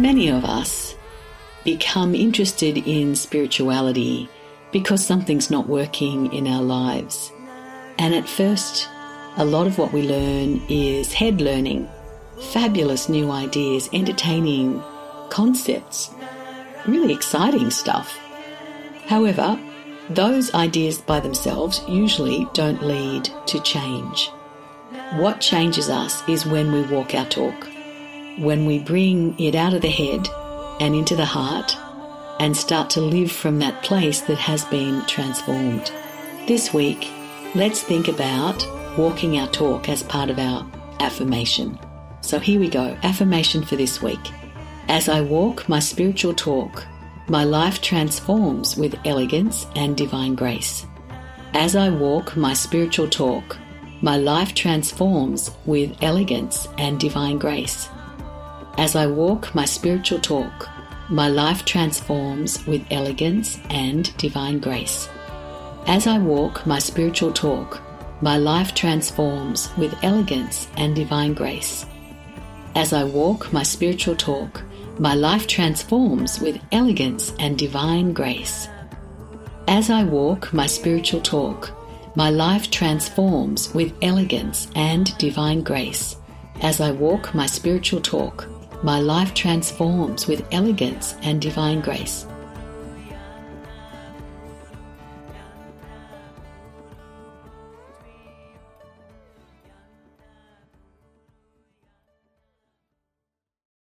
Many of us become interested in spirituality because something's not working in our lives. And at first, a lot of what we learn is head learning, fabulous new ideas, entertaining concepts, really exciting stuff. However, those ideas by themselves usually don't lead to change. What changes us is when we walk our talk, when we bring it out of the head and into the heart and start to live from that place that has been transformed. This week, let's think about walking our talk as part of our affirmation. So here we go affirmation for this week. As I walk my spiritual talk, my life transforms with elegance and divine grace. As I walk my spiritual talk, my life transforms with elegance and divine grace. As I walk my spiritual talk, my life transforms with elegance and divine grace. As I walk my spiritual talk, my life transforms with elegance and divine grace. As I walk my spiritual talk, my life transforms with elegance and divine grace. As I walk my spiritual talk, my life transforms with elegance and divine grace. As I walk my spiritual talk, my life transforms with elegance and divine grace.